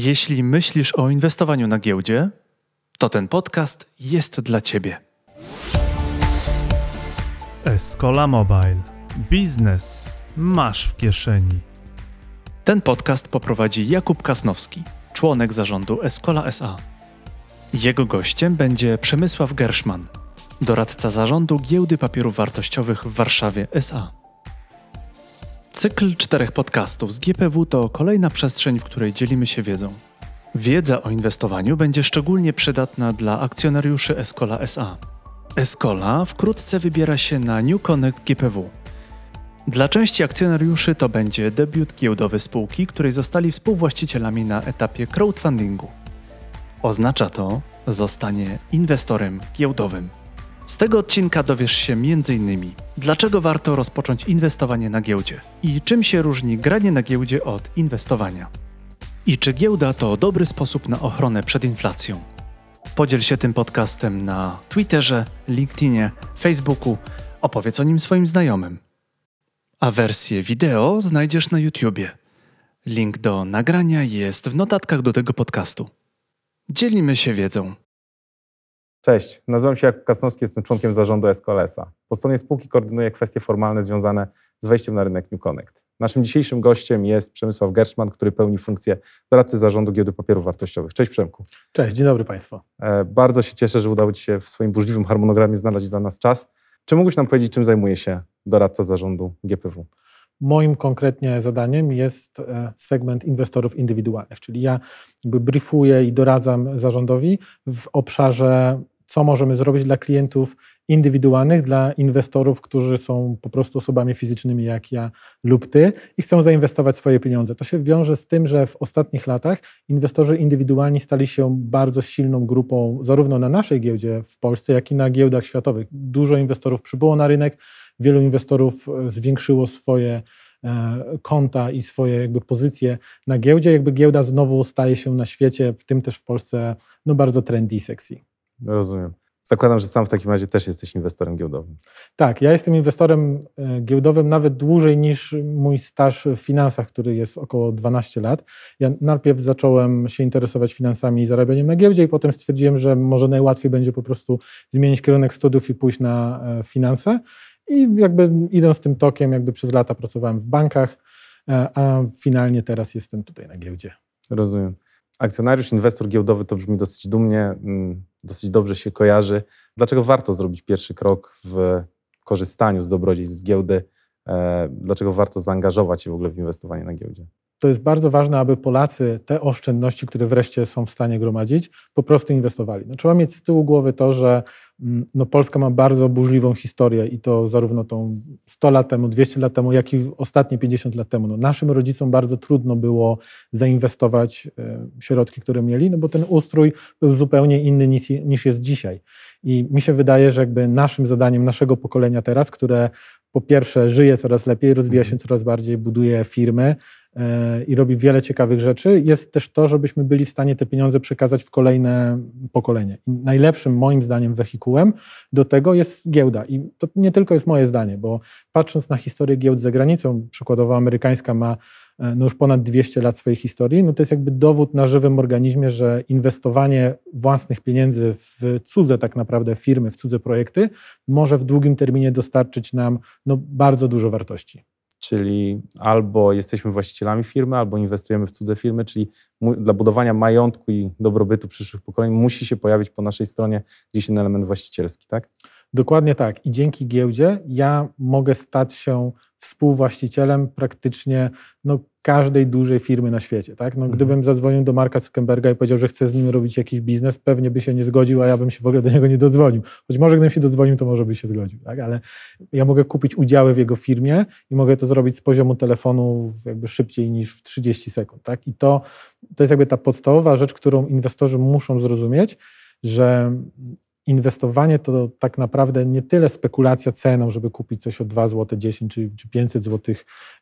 Jeśli myślisz o inwestowaniu na giełdzie, to ten podcast jest dla Ciebie. Escola Mobile. Biznes masz w kieszeni. Ten podcast poprowadzi Jakub Kasnowski, członek zarządu Escola SA. Jego gościem będzie Przemysław Gerszman, doradca zarządu Giełdy Papierów Wartościowych w Warszawie SA. Cykl czterech podcastów z GPW to kolejna przestrzeń, w której dzielimy się wiedzą. Wiedza o inwestowaniu będzie szczególnie przydatna dla akcjonariuszy Escola SA. Escola wkrótce wybiera się na New Connect GPW. Dla części akcjonariuszy to będzie debiut giełdowy spółki, której zostali współwłaścicielami na etapie crowdfundingu. Oznacza to zostanie inwestorem giełdowym. Z tego odcinka dowiesz się m.in. dlaczego warto rozpocząć inwestowanie na giełdzie i czym się różni granie na giełdzie od inwestowania. I czy giełda to dobry sposób na ochronę przed inflacją? Podziel się tym podcastem na Twitterze, LinkedInie, Facebooku, opowiedz o nim swoim znajomym. A wersję wideo znajdziesz na YouTubie. Link do nagrania jest w notatkach do tego podcastu. Dzielimy się wiedzą. Cześć, nazywam się Jakub Kasnowski, jestem członkiem zarządu Escolesa. Po stronie spółki koordynuję kwestie formalne związane z wejściem na rynek New Connect. Naszym dzisiejszym gościem jest Przemysław Gerszman, który pełni funkcję doradcy zarządu Giełdy Papierów Wartościowych. Cześć Przemku. Cześć, dzień dobry Państwu. E, bardzo się cieszę, że udało Ci się w swoim burzliwym harmonogramie znaleźć dla nas czas. Czy mógłbyś nam powiedzieć, czym zajmuje się doradca zarządu GPW? Moim konkretnie zadaniem jest e, segment inwestorów indywidualnych, czyli ja briefuję i doradzam zarządowi w obszarze, co możemy zrobić dla klientów indywidualnych, dla inwestorów, którzy są po prostu osobami fizycznymi jak ja lub ty i chcą zainwestować swoje pieniądze. To się wiąże z tym, że w ostatnich latach inwestorzy indywidualni stali się bardzo silną grupą, zarówno na naszej giełdzie w Polsce, jak i na giełdach światowych. Dużo inwestorów przybyło na rynek, wielu inwestorów e, zwiększyło swoje e, konta i swoje jakby pozycje na giełdzie. Jakby giełda znowu staje się na świecie, w tym też w Polsce, no bardzo trendy, sexy. Rozumiem. Zakładam, że sam w takim razie też jesteś inwestorem giełdowym. Tak, ja jestem inwestorem e, giełdowym nawet dłużej niż mój staż w finansach, który jest około 12 lat. Ja najpierw zacząłem się interesować finansami i zarabianiem na giełdzie i potem stwierdziłem, że może najłatwiej będzie po prostu zmienić kierunek studiów i pójść na finanse. I jakby idąc tym tokiem, jakby przez lata pracowałem w bankach, e, a finalnie teraz jestem tutaj na giełdzie. Rozumiem. Akcjonariusz, inwestor giełdowy to brzmi dosyć dumnie, mm, dosyć dobrze się kojarzy. Dlaczego warto zrobić pierwszy krok w korzystaniu z dobrodziejstw z giełdy? E, dlaczego warto zaangażować się w ogóle w inwestowanie na giełdzie? To jest bardzo ważne, aby Polacy te oszczędności, które wreszcie są w stanie gromadzić, po prostu inwestowali. No, trzeba mieć z tyłu głowy to, że mm, no, Polska ma bardzo burzliwą historię i to zarówno tą 100 lat temu, 200 lat temu, jak i ostatnie 50 lat temu. No, naszym rodzicom bardzo trudno było zainwestować e, środki, które mieli, no bo ten ustrój był zupełnie inny niż, niż jest dzisiaj. I mi się wydaje, że jakby naszym zadaniem, naszego pokolenia teraz, które po pierwsze żyje coraz lepiej, rozwija się coraz bardziej, buduje firmy, i robi wiele ciekawych rzeczy, jest też to, żebyśmy byli w stanie te pieniądze przekazać w kolejne pokolenie. I najlepszym moim zdaniem wehikułem do tego jest giełda. I to nie tylko jest moje zdanie, bo patrząc na historię giełd za granicą, przykładowo amerykańska ma e, no już ponad 200 lat swojej historii, no to jest jakby dowód na żywym organizmie, że inwestowanie własnych pieniędzy w cudze tak naprawdę firmy, w cudze projekty może w długim terminie dostarczyć nam no, bardzo dużo wartości czyli albo jesteśmy właścicielami firmy, albo inwestujemy w cudze firmy, czyli dla budowania majątku i dobrobytu przyszłych pokoleń musi się pojawić po naszej stronie gdzieś ten element właścicielski, tak? Dokładnie tak. I dzięki giełdzie ja mogę stać się współwłaścicielem praktycznie no, każdej dużej firmy na świecie. Tak? No, gdybym mhm. zadzwonił do Marka Zuckerberga i powiedział, że chcę z nim robić jakiś biznes, pewnie by się nie zgodził, a ja bym się w ogóle do niego nie dodzwonił. Choć może gdybym się dodzwonił, to może by się zgodził. Tak? Ale ja mogę kupić udziały w jego firmie i mogę to zrobić z poziomu telefonu jakby szybciej niż w 30 sekund. Tak? I to, to jest jakby ta podstawowa rzecz, którą inwestorzy muszą zrozumieć, że inwestowanie to tak naprawdę nie tyle spekulacja ceną, żeby kupić coś o 2 zł 10 czy, czy 500 zł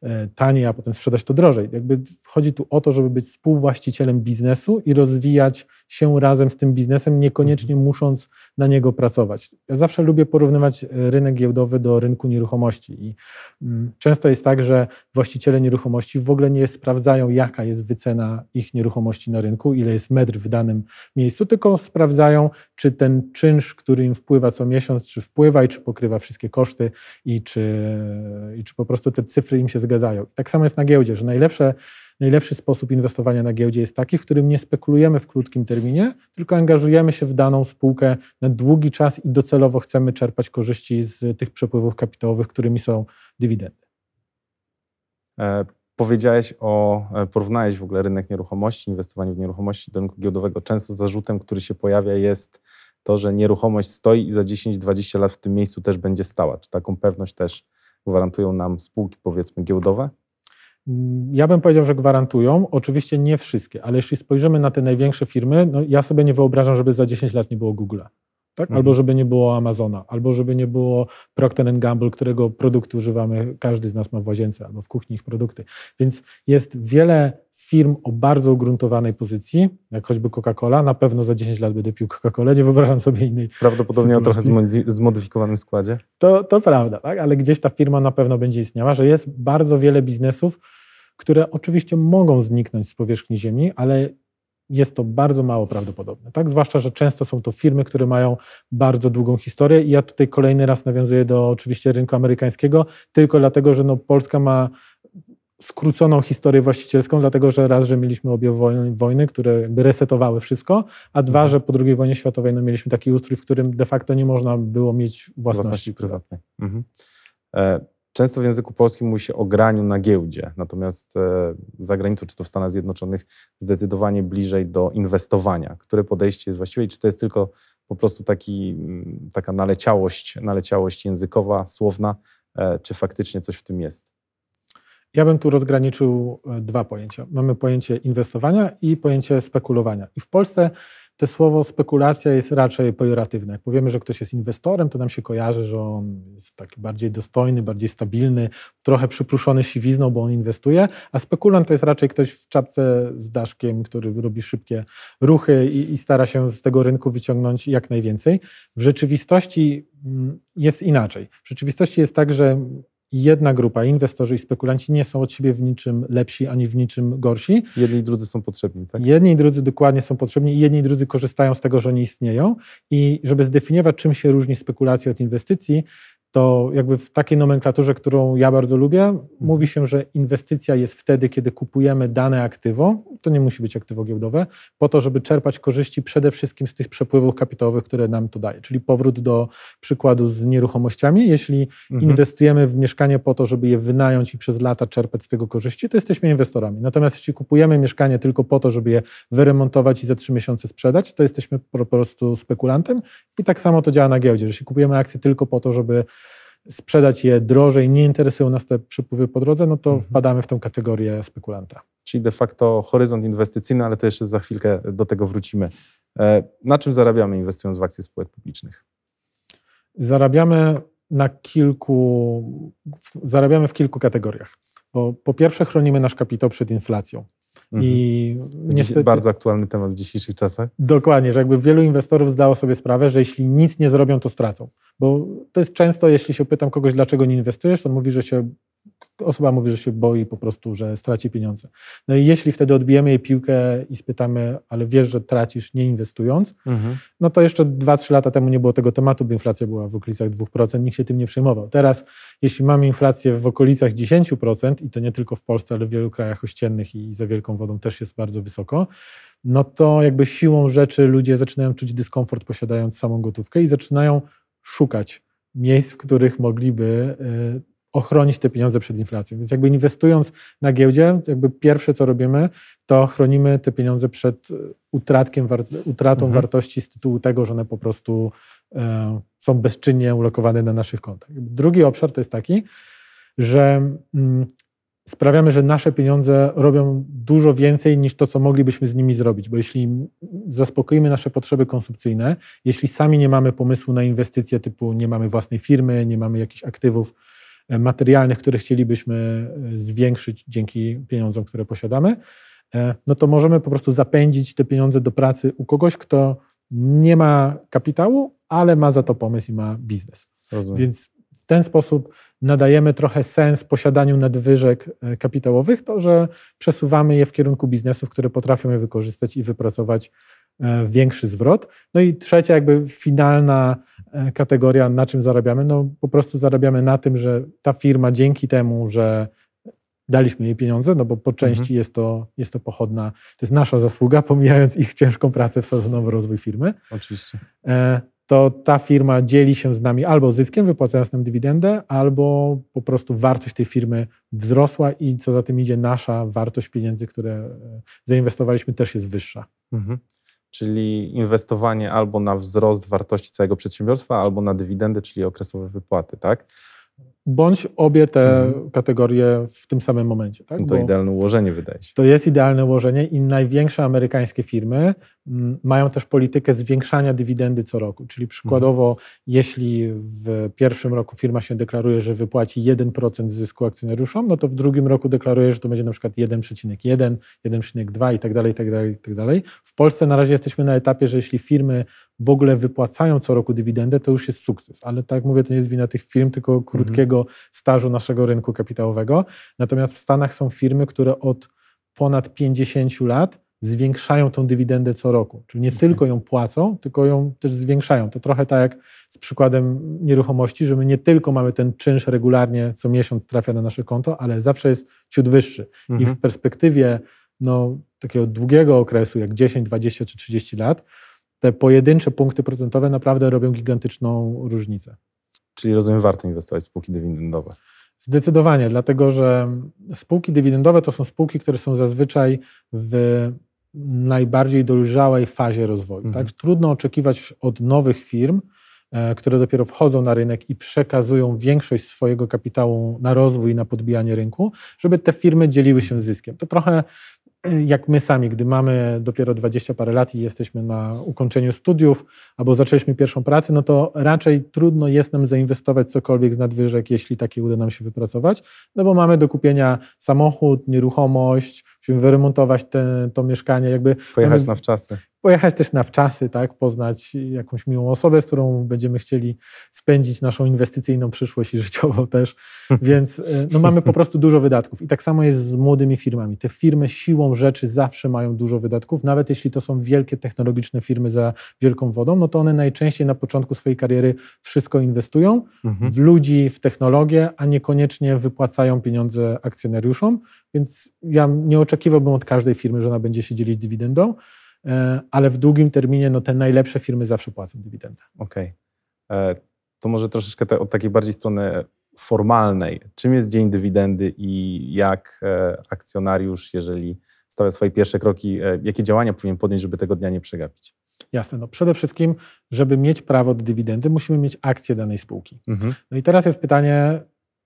e, taniej, a potem sprzedać to drożej. Jakby chodzi tu o to, żeby być współwłaścicielem biznesu i rozwijać się razem z tym biznesem, niekoniecznie musząc na niego pracować. Ja zawsze lubię porównywać e, rynek giełdowy do rynku nieruchomości i mm, często jest tak, że właściciele nieruchomości w ogóle nie sprawdzają, jaka jest wycena ich nieruchomości na rynku, ile jest metr w danym miejscu, tylko sprawdzają, czy ten czynsz, który im wpływa co miesiąc, czy wpływa i czy pokrywa wszystkie koszty i czy, i czy po prostu te cyfry im się zgadzają. I tak samo jest na giełdzie, że najlepsze najlepszy sposób inwestowania na giełdzie jest taki, w którym nie spekulujemy w krótkim terminie, tylko angażujemy się w daną spółkę na długi czas i docelowo chcemy czerpać korzyści z tych przepływów kapitałowych, którymi są dywidendy. E, powiedziałeś o, e, porównałeś w ogóle rynek nieruchomości, inwestowanie w nieruchomości do rynku giełdowego. Często zarzutem, który się pojawia jest to, że nieruchomość stoi i za 10-20 lat w tym miejscu też będzie stała. Czy taką pewność też gwarantują nam spółki powiedzmy giełdowe? Ja bym powiedział, że gwarantują. Oczywiście nie wszystkie, ale jeśli spojrzymy na te największe firmy, no ja sobie nie wyobrażam, żeby za 10 lat nie było Google'a. Tak? Mhm. Albo żeby nie było Amazona, albo żeby nie było Procter Gamble, którego produkty używamy, każdy z nas ma w łazience albo w kuchni ich produkty. Więc jest wiele firm o bardzo ugruntowanej pozycji, jak choćby Coca-Cola. Na pewno za 10 lat będę pił Coca-Colę, nie wyobrażam sobie innej. Prawdopodobnie o trochę sytuacji. zmodyfikowanym składzie. To, to prawda, tak? ale gdzieś ta firma na pewno będzie istniała, że jest bardzo wiele biznesów, które oczywiście mogą zniknąć z powierzchni Ziemi, ale jest to bardzo mało prawdopodobne. Tak? Zwłaszcza, że często są to firmy, które mają bardzo długą historię i ja tutaj kolejny raz nawiązuję do oczywiście rynku amerykańskiego, tylko dlatego, że no, Polska ma skróconą historię właścicielską, dlatego że raz, że mieliśmy obie wojny, które jakby resetowały wszystko, a dwa, że po II wojnie światowej no, mieliśmy taki ustrój, w którym de facto nie można było mieć własności, własności prywatnej. Mhm. E, Często w języku polskim mówi się o graniu na giełdzie, natomiast e, za granicą, czy to w Stanach Zjednoczonych, zdecydowanie bliżej do inwestowania. Które podejście jest właściwe i czy to jest tylko po prostu taki, mm, taka naleciałość, naleciałość językowa, słowna, e, czy faktycznie coś w tym jest? Ja bym tu rozgraniczył e, dwa pojęcia. Mamy pojęcie inwestowania i pojęcie spekulowania. I w Polsce to słowo spekulacja jest raczej pejoratywne. Jak powiemy, że ktoś jest inwestorem, to nam się kojarzy, że on jest taki bardziej dostojny, bardziej stabilny, trochę przypruszony siwizną, bo on inwestuje, a spekulant to jest raczej ktoś w czapce z daszkiem, który robi szybkie ruchy i, i stara się z tego rynku wyciągnąć jak najwięcej. W rzeczywistości mm, jest inaczej. W rzeczywistości jest tak, że jedna grupa, inwestorzy i spekulanci, nie są od siebie w niczym lepsi ani w niczym gorsi. Jedni i drudzy są potrzebni, tak? Jedni i drudzy dokładnie są potrzebni i jedni i drudzy korzystają z tego, że oni istnieją. I żeby zdefiniować, czym się różni spekulacja od inwestycji, to jakby w takiej nomenklaturze, którą ja bardzo lubię, mówi się, że inwestycja jest wtedy, kiedy kupujemy dane aktywo, to nie musi być aktywo giełdowe, po to, żeby czerpać korzyści przede wszystkim z tych przepływów kapitałowych, które nam to daje. Czyli powrót do przykładu z nieruchomościami. Jeśli Mhm. inwestujemy w mieszkanie po to, żeby je wynająć i przez lata czerpać z tego korzyści, to jesteśmy inwestorami. Natomiast jeśli kupujemy mieszkanie tylko po to, żeby je wyremontować i za trzy miesiące sprzedać, to jesteśmy po po prostu spekulantem. I tak samo to działa na giełdzie. Jeśli kupujemy akcje tylko po to, żeby sprzedać je drożej, nie interesują nas te przepływy po drodze, no to Mhm. wpadamy w tę kategorię spekulanta. Czyli de facto horyzont inwestycyjny, ale to jeszcze za chwilkę do tego wrócimy. E, Na czym zarabiamy inwestując w akcje spółek publicznych? Zarabiamy na kilku, zarabiamy w kilku kategoriach. Bo po pierwsze chronimy nasz kapitał przed inflacją. I Mhm. Dziś- niestety, Bardzo aktualny temat w dzisiejszych czasach. Dokładnie, że jakby wielu inwestorów zdało sobie sprawę, że jeśli nic nie zrobią, to stracą. Bo to jest często, jeśli się pytam kogoś, dlaczego nie inwestujesz, to on mówi, że się, osoba mówi, że się boi po prostu, że straci pieniądze. No i jeśli wtedy odbijemy jej piłkę i spytamy, ale wiesz, że tracisz nie inwestując, no to jeszcze 2-3 lata temu nie było tego tematu, bo inflacja była w okolicach 2%, nikt się tym nie przejmował. Teraz, jeśli mamy inflację w okolicach 10%, i to nie tylko w Polsce, ale w wielu krajach ościennych i za wielką wodą też jest bardzo wysoko, no to jakby siłą rzeczy ludzie zaczynają czuć dyskomfort posiadając samą gotówkę i zaczynają szukać miejsc, w których mogliby y, ochronić te pieniądze przed inflacją. Więc jakby inwestując na giełdzie, jakby pierwsze co robimy, to chronimy te pieniądze przed y, utratkiem, utratą Mhm. wartości z tytułu tego, że one po prostu e, są bezczynnie ulokowane na naszych kontach. Drugi obszar to jest taki, że mm, sprawiamy, że nasze pieniądze robią dużo więcej niż to, co moglibyśmy z nimi zrobić. Bo jeśli zaspokoimy nasze potrzeby konsumpcyjne, jeśli sami nie mamy pomysłu na inwestycje, typu nie mamy własnej firmy, nie mamy jakichś aktywów e, materialnych, które chcielibyśmy e, zwiększyć dzięki pieniądzom, które posiadamy, e, no to możemy po prostu zapędzić te pieniądze do pracy u kogoś, kto nie ma kapitału, ale ma za to pomysł i ma biznes. Rozumiem. Więc w ten sposób nadajemy trochę sens posiadaniu nadwyżek e, kapitałowych, to że przesuwamy je w kierunku biznesów, które potrafią je wykorzystać i wypracować większy zwrot. No i trzecia, jakby finalna e, kategoria, na czym zarabiamy? No po prostu zarabiamy na tym, że ta firma dzięki temu, że daliśmy jej pieniądze, no bo po części Mhm. jest, to, jest to pochodna, to jest nasza zasługa, pomijając ich ciężką pracę w sezonowy rozwój firmy, Oczywiście. e, to ta firma dzieli się z nami albo zyskiem, wypłacając nam dywidendę, albo po prostu wartość tej firmy wzrosła i co za tym idzie, nasza wartość pieniędzy, które e, zainwestowaliśmy, też jest wyższa. Mhm. Czyli inwestowanie albo na wzrost wartości całego przedsiębiorstwa, albo na dywidendy, czyli okresowe wypłaty, tak? Bądź obie te Mhm. kategorie w tym samym momencie. Tak? No to Bo idealne ułożenie wydaje się. to jest idealne ułożenie i największe amerykańskie firmy mm, mają też politykę zwiększania dywidendy co roku. Czyli przykładowo, jeśli w pierwszym roku firma się deklaruje, że wypłaci 1% zysku akcjonariuszom, no to w drugim roku deklaruje, że to będzie na przykład 1,1, 1,2 i tak dalej, i tak dalej, i tak dalej. W Polsce na razie jesteśmy na etapie, że jeśli firmy w ogóle wypłacają co roku dywidendę, to już jest sukces. Ale tak jak mówię, to nie jest wina tych firm, tylko krótkiego stażu naszego rynku kapitałowego. Natomiast w Stanach są firmy, które od ponad 50 lat zwiększają tą dywidendę co roku. Czyli nie tylko ją płacą, tylko ją też zwiększają. To trochę tak jak z przykładem nieruchomości, że my nie tylko mamy ten czynsz regularnie co miesiąc trafia na nasze konto, ale zawsze jest ciut wyższy. I Mhm. w perspektywie no, takiego długiego okresu, jak 10, 20 czy 30 lat, te pojedyncze punkty procentowe naprawdę robią gigantyczną różnicę. Czyli rozumiem, warto inwestować w spółki dywidendowe. Zdecydowanie, dlatego że spółki dywidendowe to są spółki, które są zazwyczaj w najbardziej dojrzałej fazie rozwoju. Mhm. Tak? Trudno oczekiwać od nowych firm, e, które dopiero wchodzą na rynek i przekazują większość swojego kapitału na rozwój i na podbijanie rynku, żeby te firmy dzieliły się zyskiem. To trochę jak my sami, gdy mamy dopiero 20 parę lat i jesteśmy na ukończeniu studiów albo zaczęliśmy pierwszą pracę, no to raczej trudno jest nam zainwestować cokolwiek z nadwyżek, jeśli takie uda nam się wypracować, no bo mamy do kupienia samochód, nieruchomość, musimy wyremontować te, to mieszkanie, jakby Pojechać mamy na wczasy. Pojechać też na wczasy, tak, poznać jakąś miłą osobę, z którą będziemy chcieli spędzić naszą inwestycyjną przyszłość i życiową też, więc y, no, mamy po prostu dużo wydatków. I tak samo jest z młodymi firmami. Te firmy siłą rzeczy zawsze mają dużo wydatków, nawet jeśli to są wielkie technologiczne firmy za wielką wodą, no to one najczęściej na początku swojej kariery wszystko inwestują Mhm. w ludzi, w technologię, a niekoniecznie wypłacają pieniądze akcjonariuszom. Więc ja nie oczekiwałbym od każdej firmy, że ona będzie się dzielić dywidendą, e, ale w długim terminie no, te najlepsze firmy zawsze płacą dywidendę. Okej. E, To może troszeczkę te, od takiej bardziej strony formalnej. Czym jest dzień dywidendy i jak e, akcjonariusz, jeżeli stawia swoje pierwsze kroki, e, jakie działania powinien podjąć, żeby tego dnia nie przegapić? Jasne, no przede wszystkim, żeby mieć prawo do dywidendy, musimy mieć akcję danej spółki. Mhm. No i teraz jest pytanie,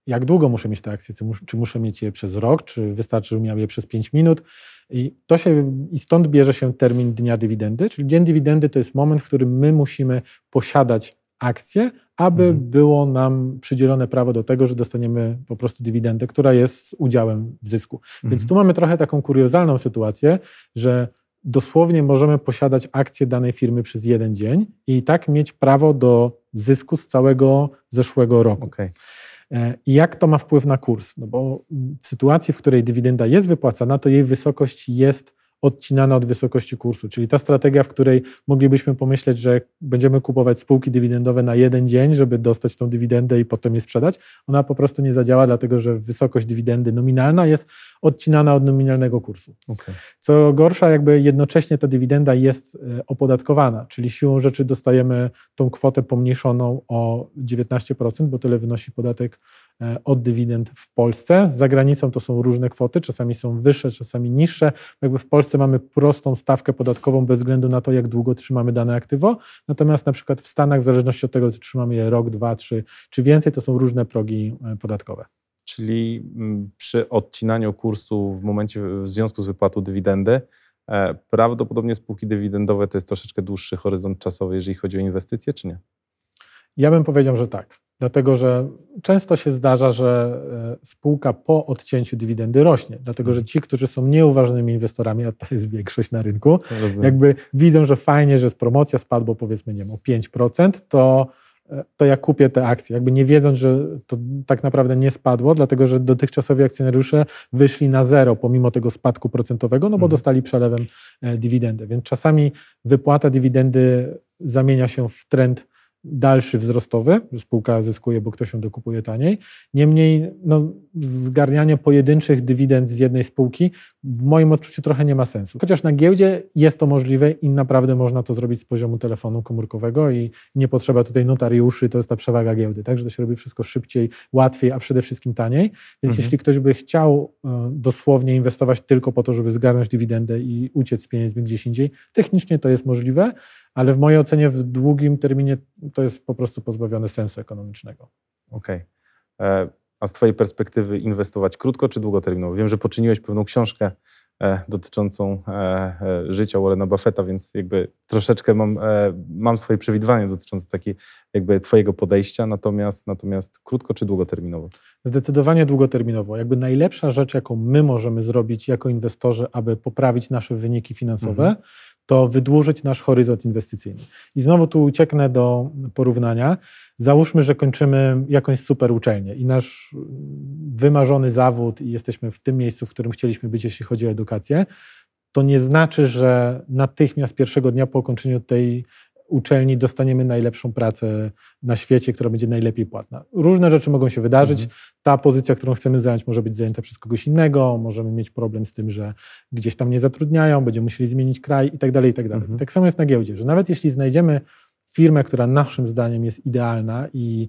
jak długo muszę mieć te akcje? Czy mus- Czy muszę mieć je przez rok, czy wystarczy, żebym miał je przez 5 minut? I, to się, I stąd bierze się termin dnia dywidendy, czyli dzień dywidendy to jest moment, w którym my musimy posiadać akcje, aby Mhm. było nam przydzielone prawo do tego, że dostaniemy po prostu dywidendę, która jest udziałem w zysku. Więc Mhm. tu mamy trochę taką kuriozalną sytuację, że dosłownie możemy posiadać akcje danej firmy przez jeden dzień i tak mieć prawo do zysku z całego zeszłego roku. Okej. I jak to ma wpływ na kurs? No bo w sytuacji, w której dywidenda jest wypłacana, to jej wysokość jest odcinana od wysokości kursu. Czyli ta strategia, w której moglibyśmy pomyśleć, że będziemy kupować spółki dywidendowe na jeden dzień, żeby dostać tą dywidendę i potem je sprzedać, ona po prostu nie zadziała, dlatego że wysokość dywidendy nominalna jest odcinana od nominalnego kursu. Okej. Co gorsza, jakby jednocześnie ta dywidenda jest e, opodatkowana, czyli siłą rzeczy dostajemy tą kwotę pomniejszoną o 19%, bo tyle wynosi podatek od dywidend w Polsce. Za granicą to są różne kwoty, czasami są wyższe, czasami niższe. Jakby w Polsce mamy prostą stawkę podatkową bez względu na to, jak długo trzymamy dane aktywo. Natomiast na przykład w Stanach, w zależności od tego, czy trzymamy je rok, dwa, trzy czy więcej, to są różne progi e, podatkowe. Czyli mm, przy odcinaniu kursu w momencie, w związku z wypłatą dywidendy, e, prawdopodobnie spółki dywidendowe to jest troszeczkę dłuższy horyzont czasowy, jeżeli chodzi o inwestycje, czy nie? Ja bym powiedział, że tak. Dlatego, że często się zdarza, że e, spółka po odcięciu dywidendy rośnie. Dlatego, że ci, którzy są nieuważnymi inwestorami, a to jest większość na rynku, Rozumiem. jakby widzą, że fajnie, że z promocja spadło powiedzmy, nie wiem, o 5%, to, e, to ja kupię te akcje. Jakby nie wiedząc, że to tak naprawdę nie spadło, dlatego, że dotychczasowi akcjonariusze wyszli na zero pomimo tego spadku procentowego, no bo Mhm. dostali przelewem e, dywidendę. Więc czasami wypłata dywidendy zamienia się w trend dalszy wzrostowy, spółka zyskuje, bo ktoś ją dokupuje taniej. Niemniej no, zgarnianie pojedynczych dywidend z jednej spółki w moim odczuciu trochę nie ma sensu. Chociaż na giełdzie jest to możliwe i naprawdę można to zrobić z poziomu telefonu komórkowego i nie potrzeba tutaj notariuszy, to jest ta przewaga giełdy, tak, że to się robi wszystko szybciej, łatwiej, a przede wszystkim taniej. Więc Mhm. jeśli ktoś by chciał e, dosłownie inwestować tylko po to, żeby zgarnąć dywidendę i uciec z pieniędzmi gdzieś indziej, technicznie to jest możliwe, ale w mojej ocenie w długim terminie to jest po prostu pozbawione sensu ekonomicznego. Okej. E, A z Twojej perspektywy inwestować krótko czy długoterminowo? Wiem, że poczyniłeś pewną książkę e, dotyczącą e, życia Warrena Buffetta, więc jakby troszeczkę mam, mam swoje przewidywanie dotyczące takiej jakby Twojego podejścia, natomiast, natomiast krótko czy długoterminowo? Zdecydowanie długoterminowo. Jakby najlepsza rzecz, jaką my możemy zrobić jako inwestorzy, aby poprawić nasze wyniki finansowe, Mhm. To wydłużyć nasz horyzont inwestycyjny. I znowu tu ucieknę do porównania. Załóżmy, że kończymy jakąś super uczelnię i nasz wymarzony zawód i jesteśmy w tym miejscu, w którym chcieliśmy być, jeśli chodzi o edukację. To nie znaczy, że natychmiast pierwszego dnia po ukończeniu tej uczelni dostaniemy najlepszą pracę na świecie, która będzie najlepiej płatna. Różne rzeczy mogą się wydarzyć. Ta pozycja, którą chcemy zająć, może być zajęta przez kogoś innego, możemy mieć problem z tym, że gdzieś tam nie zatrudniają, będziemy musieli zmienić kraj i tak dalej, i tak dalej. Mhm. Tak samo jest na giełdzie, że nawet jeśli znajdziemy firmę, która naszym zdaniem jest idealna i,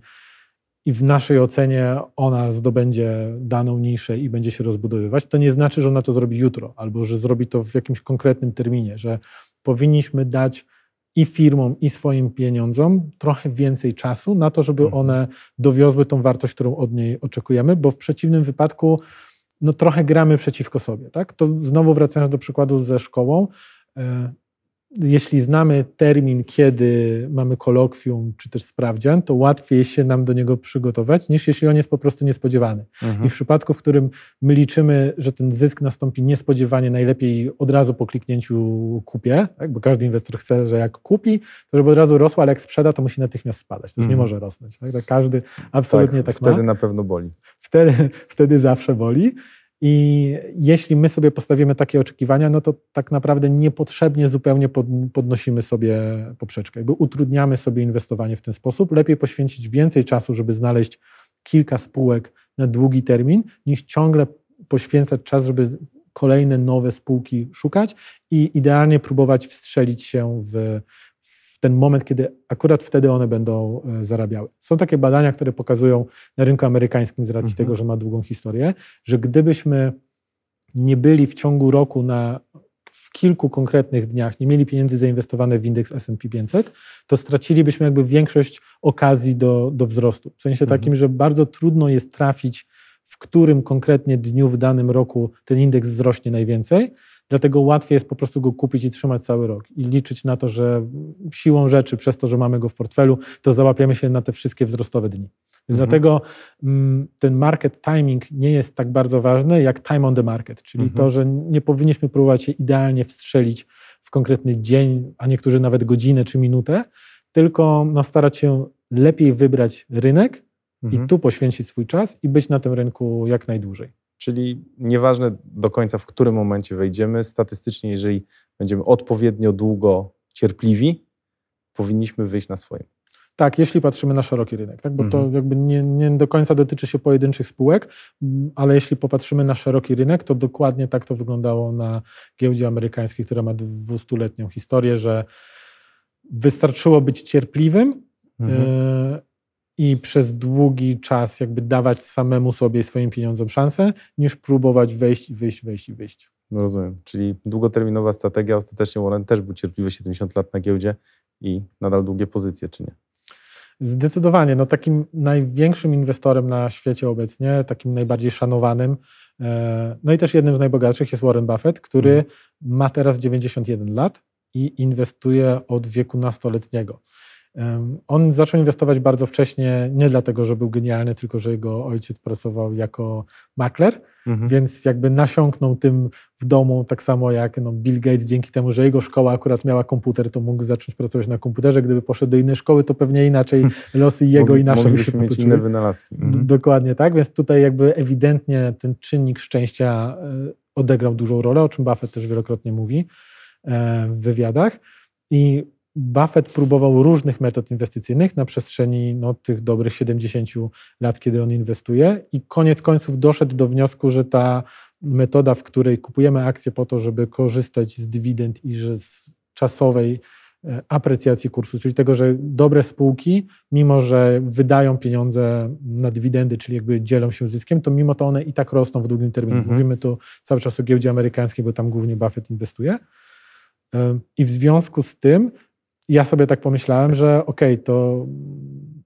i w naszej ocenie ona zdobędzie daną niszę i będzie się rozbudowywać, to nie znaczy, że ona to zrobi jutro albo że zrobi to w jakimś konkretnym terminie, że powinniśmy dać i firmom, i swoim pieniądzom trochę więcej czasu na to, żeby Mhm. one dowiozły tą wartość, którą od niej oczekujemy, bo w przeciwnym wypadku no, trochę gramy przeciwko sobie. Tak? To znowu wracając do przykładu ze szkołą, e, jeśli znamy termin, kiedy mamy kolokwium czy też sprawdzian, to łatwiej się nam do niego przygotować, niż jeśli on jest po prostu niespodziewany. I w przypadku, w którym my liczymy, że ten zysk nastąpi niespodziewanie, najlepiej od razu po kliknięciu kupię, tak? bo każdy inwestor chce, że jak kupi, to żeby od razu rosło, ale jak sprzeda, to musi natychmiast spadać. To już nie Mhm. może rosnąć. Tak? Tak każdy absolutnie tak, wtedy ma. na pewno boli. Wtedy, wtedy zawsze boli. I jeśli my sobie postawimy takie oczekiwania, no to tak naprawdę niepotrzebnie zupełnie pod, podnosimy sobie poprzeczkę. Jakby utrudniamy sobie inwestowanie w ten sposób. Lepiej poświęcić więcej czasu, żeby znaleźć kilka spółek na długi termin, niż ciągle poświęcać czas, żeby kolejne nowe spółki szukać i idealnie próbować wstrzelić się w ten moment, kiedy akurat wtedy one będą e, zarabiały. Są takie badania, które pokazują na rynku amerykańskim z racji Mhm. tego, że ma długą historię, że gdybyśmy nie byli w ciągu roku na w kilku konkretnych dniach, nie mieli pieniędzy zainwestowane w indeks S&P 500, to stracilibyśmy jakby większość okazji do, do wzrostu. W sensie takim, że bardzo trudno jest trafić, w którym konkretnie dniu w danym roku ten indeks wzrośnie najwięcej, dlatego łatwiej jest po prostu go kupić i trzymać cały rok i liczyć na to, że siłą rzeczy, przez to, że mamy go w portfelu, to załapiemy się na te wszystkie wzrostowe dni. Więc Mhm. dlatego mm, ten market timing nie jest tak bardzo ważny jak time on the market, czyli Mhm. to, że nie powinniśmy próbować się idealnie wstrzelić w konkretny dzień, a niektórzy nawet godzinę czy minutę, tylko no, starać się lepiej wybrać rynek Mhm. i tu poświęcić swój czas i być na tym rynku jak najdłużej. Czyli nieważne do końca, w którym momencie wejdziemy, statystycznie, jeżeli będziemy odpowiednio długo cierpliwi, powinniśmy wyjść na swoim. Tak, jeśli patrzymy na szeroki rynek, tak? bo Mhm. to jakby nie, nie do końca dotyczy się pojedynczych spółek, ale jeśli popatrzymy na szeroki rynek, to dokładnie tak to wyglądało na giełdzie amerykańskiej, która ma dwustuletnią historię, że wystarczyło być cierpliwym Mhm. I przez długi czas jakby dawać samemu sobie i swoim pieniądzom szansę, niż próbować wejść i wyjść, wejść i wyjść. No rozumiem. Czyli długoterminowa strategia. Ostatecznie Warren też był cierpliwy 70 lat na giełdzie i nadal długie pozycje, czy nie? Zdecydowanie. No, takim największym inwestorem na świecie obecnie, takim najbardziej szanowanym, e, no i też jednym z najbogatszych jest Warren Buffett, który Mhm. ma teraz 91 lat i inwestuje od wieku nastoletniego. On zaczął inwestować bardzo wcześnie, nie dlatego, że był genialny, tylko że jego ojciec pracował jako makler, Mhm. więc jakby nasiąknął tym w domu, tak samo jak no, Bill Gates, dzięki temu, że jego szkoła akurat miała komputer, to mógł zacząć pracować na komputerze. Gdyby poszedł do innej szkoły, to pewnie inaczej losy jego i nasze by się mieć potoczyły. inne wynalazki. Mhm. Dokładnie tak, więc tutaj jakby ewidentnie ten czynnik szczęścia e, odegrał dużą rolę, o czym Buffett też wielokrotnie mówi e, w wywiadach. I Buffett próbował różnych metod inwestycyjnych na przestrzeni no, tych dobrych 70 lat, kiedy on inwestuje, i koniec końców doszedł do wniosku, że ta metoda, w której kupujemy akcje po to, żeby korzystać z dywidend i że z czasowej e, aprecjacji kursu, czyli tego, że dobre spółki, mimo że wydają pieniądze na dywidendy, czyli jakby dzielą się zyskiem, to mimo to one i tak rosną w długim terminie. Mhm. Mówimy tu cały czas o giełdzie amerykańskiej, bo tam głównie Buffett inwestuje. Ym, I w związku z tym ja sobie tak pomyślałem, że okej, to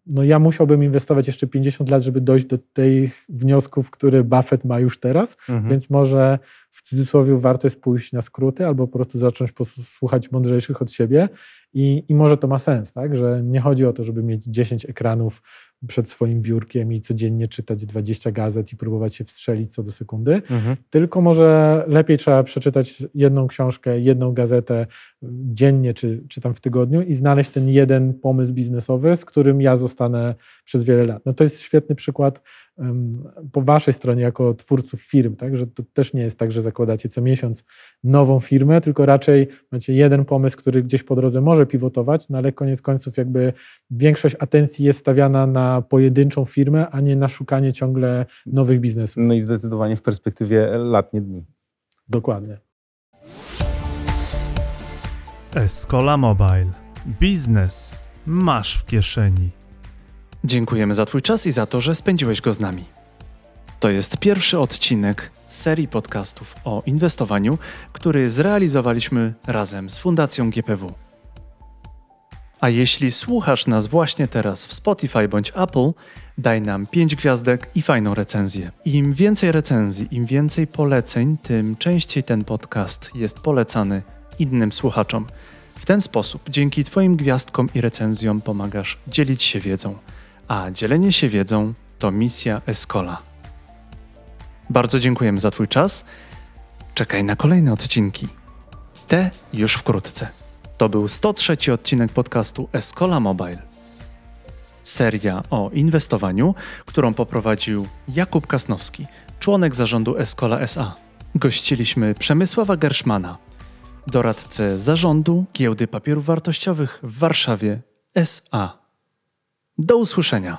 no ja musiałbym inwestować jeszcze 50 lat, żeby dojść do tych wniosków, które Buffett ma już teraz, Mhm. więc może w cudzysłowie warto jest pójść na skróty albo po prostu zacząć posłuchać mądrzejszych od siebie i, i może to ma sens, tak? że nie chodzi o to, żeby mieć 10 ekranów przed swoim biurkiem i codziennie czytać 20 gazet i próbować się wstrzelić co do sekundy, Mhm. tylko może lepiej trzeba przeczytać jedną książkę, jedną gazetę dziennie czy, czy tam w tygodniu i znaleźć ten jeden pomysł biznesowy, z którym ja zostanę przez wiele lat. No to jest świetny przykład po waszej stronie jako twórców firm, tak? że to też nie jest tak, że zakładacie co miesiąc nową firmę, tylko raczej macie jeden pomysł, który gdzieś po drodze może pivotować, no ale koniec końców jakby większość atencji jest stawiana na pojedynczą firmę, a nie na szukanie ciągle nowych biznesów. No i zdecydowanie w perspektywie lat, nie dni. Dokładnie. Escola Mobile. Biznes masz w kieszeni. Dziękujemy za Twój czas i za to, że spędziłeś go z nami. To jest pierwszy odcinek serii podcastów o inwestowaniu, który zrealizowaliśmy razem z Fundacją GPW. A jeśli słuchasz nas właśnie teraz w Spotify bądź Apple, daj nam 5 gwiazdek i fajną recenzję. Im więcej recenzji, im więcej poleceń, tym częściej ten podcast jest polecany innym słuchaczom. W ten sposób, dzięki Twoim gwiazdkom i recenzjom, pomagasz dzielić się wiedzą, a dzielenie się wiedzą to misja Escola. Bardzo dziękujemy za Twój czas. Czekaj na kolejne odcinki. Te już wkrótce. To był 103 odcinek podcastu Escola Mobile. Seria o inwestowaniu, którą poprowadził Jakub Kasnowski, członek zarządu Escola SA. Gościliśmy Przemysława Gerszmana, doradcę zarządu Giełdy Papierów Wartościowych w Warszawie SA. Do usłyszenia.